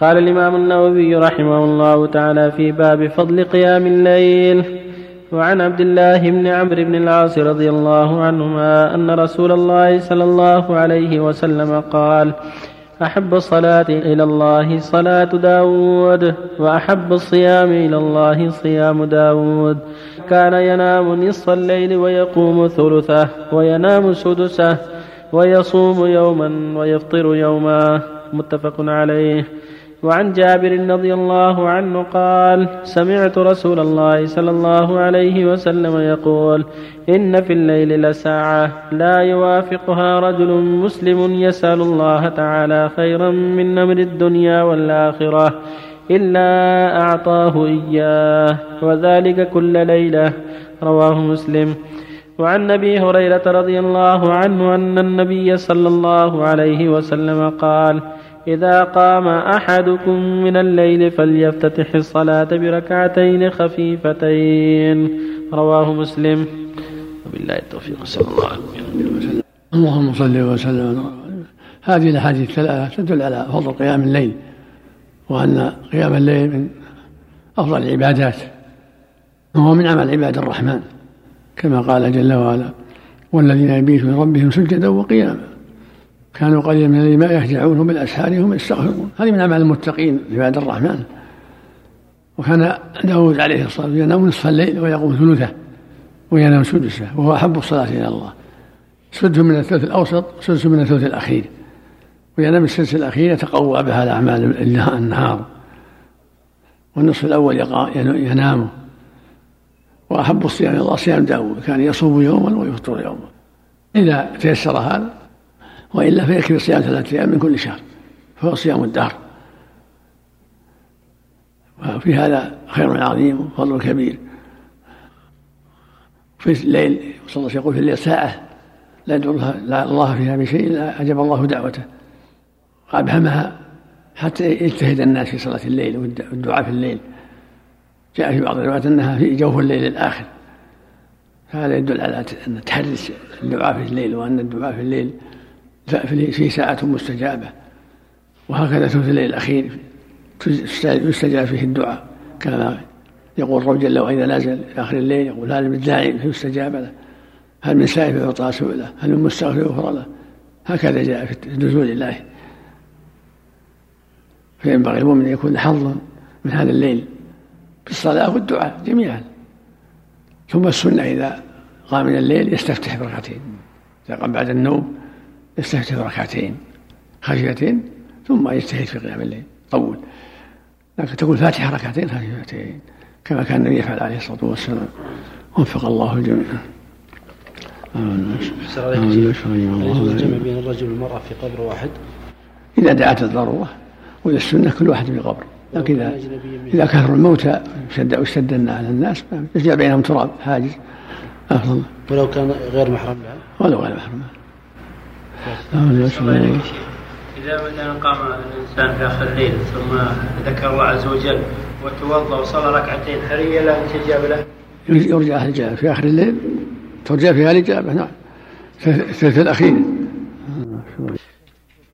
قال الإمام النووي رحمه الله تعالى في باب فضل قيام الليل وعن عبد الله بن عمرو بن العاص رضي الله عنهما أن رسول الله صلى الله عليه وسلم قال أحب الصلاة إلى الله صلاة داود وأحب الصيام إلى الله صيام داود. كان ينام نصف الليل ويقوم ثلثه وينام سدسه ويصوم يوما ويفطر يوما. متفق عليه. وعن جابر رضي الله عنه قال سمعت رسول الله صلى الله عليه وسلم يقول إن في الليل لساعة لا يوافقها رجل مسلم يسأل الله تعالى خيرا من أمر الدنيا والآخرة إلا أعطاه إياه وذلك كل ليلة. رواه مسلم. وعن أبي هريرة رضي الله عنه أن النبي صلى الله عليه وسلم قال إذا قام أحدكم من الليل فليفتتح الصلاة بركعتين خفيفتين. رواه مسلم. وبالله التوفيق صلى الله عليه وسلم اللهم صل وسلم. هذه الأحاديث الثلاثة تدل على فضل قيام الليل وأن قيام الليل من أفضل العبادات وهو من عمل عباد الرحمن كما قال جل وعلا والذين يبيتون لربهم سجدا وقياما. كانوا قليلا من الليل ما يهجعون بالاسحار هم يستغفرون. هذه من أعمال المتقين عباد الرحمن. وكان داود عليه الصلاة والسلام ينام نصف الليل ويقوم ثلثه وينام سدسه وهو أحب الصلاة إلى الله. سدس من الثلث الأوسط وسدس من الثلث الأخير. وينام السدس الأخير يتقوى بها الأعمال النهار. والنصف الأول ينام. وأحب الصيام إلى الله صيام داود. كان يصوم يوما ويفطر يوما. إذا تيسر هذا وإلا فيكفي صيام ثلاثة أيام من كل شهر فهو صيام الدهر. وفي هذا خير عظيم وفضل كبير. في الليل صلى الله يقول في الليل ساعة لا يدعو الله فيها بشيء إلا أجاب الله دعوته. وأبهمها حتى يجتهد الناس في صلاة الليل والدعاء في الليل. جاء في بعض الروايات أنها في جوف الليل الآخر. فهذا يدل على أن تحرس الدعاء في الليل وأن الدعاء في الليل في ساعة مستجابة. وهكذا ثلث الليل الأخير يستجاب فيه الدعاء. كما يقول الرب جل وعلا نازل في آخر الليل. يقول هل من داعي فيستجاب له. هل من سائل فيعطى سؤله هل من مستغفر يغفر له؟ هكذا جاء في نزول الله. فينبغي المؤمن أن يكون حظا من هذا الليل في الصلاة والدعاء جميعا. ثم السنة إذا قام من الليل يستفتح بركعتين. إذا قام بعد النوم يستفتح ركعتين خفيفتين ثم يجتهد في قيام الليل. طول. لكن تقول فاتحة ركعتين خفيفتين كما كان النبي يفعل عليه الصلاة والسلام. وفق الله الجميع. آمين. الجمع بين الرجل والمرأة في قبر واحد. إذا دعت الضرورة وإذا السنة كل واحد في قبر. لكن إذا إذا كثر الموتى اشتد اشتد على الناس يجعل بينهم تراب حاجز. أفضل. ولو كان غير محرم لها. ولو غير محرم. لها إذا مثلا قام الإنسان في آخر الليل ثم ذكر الله عز وجل وتوضأ وصلى ركعتين هل هي له تجاب له؟ يرجع الإجابة في آخر الليل؟ ترجع فيها الإجابة نعم. الثلث الأخير.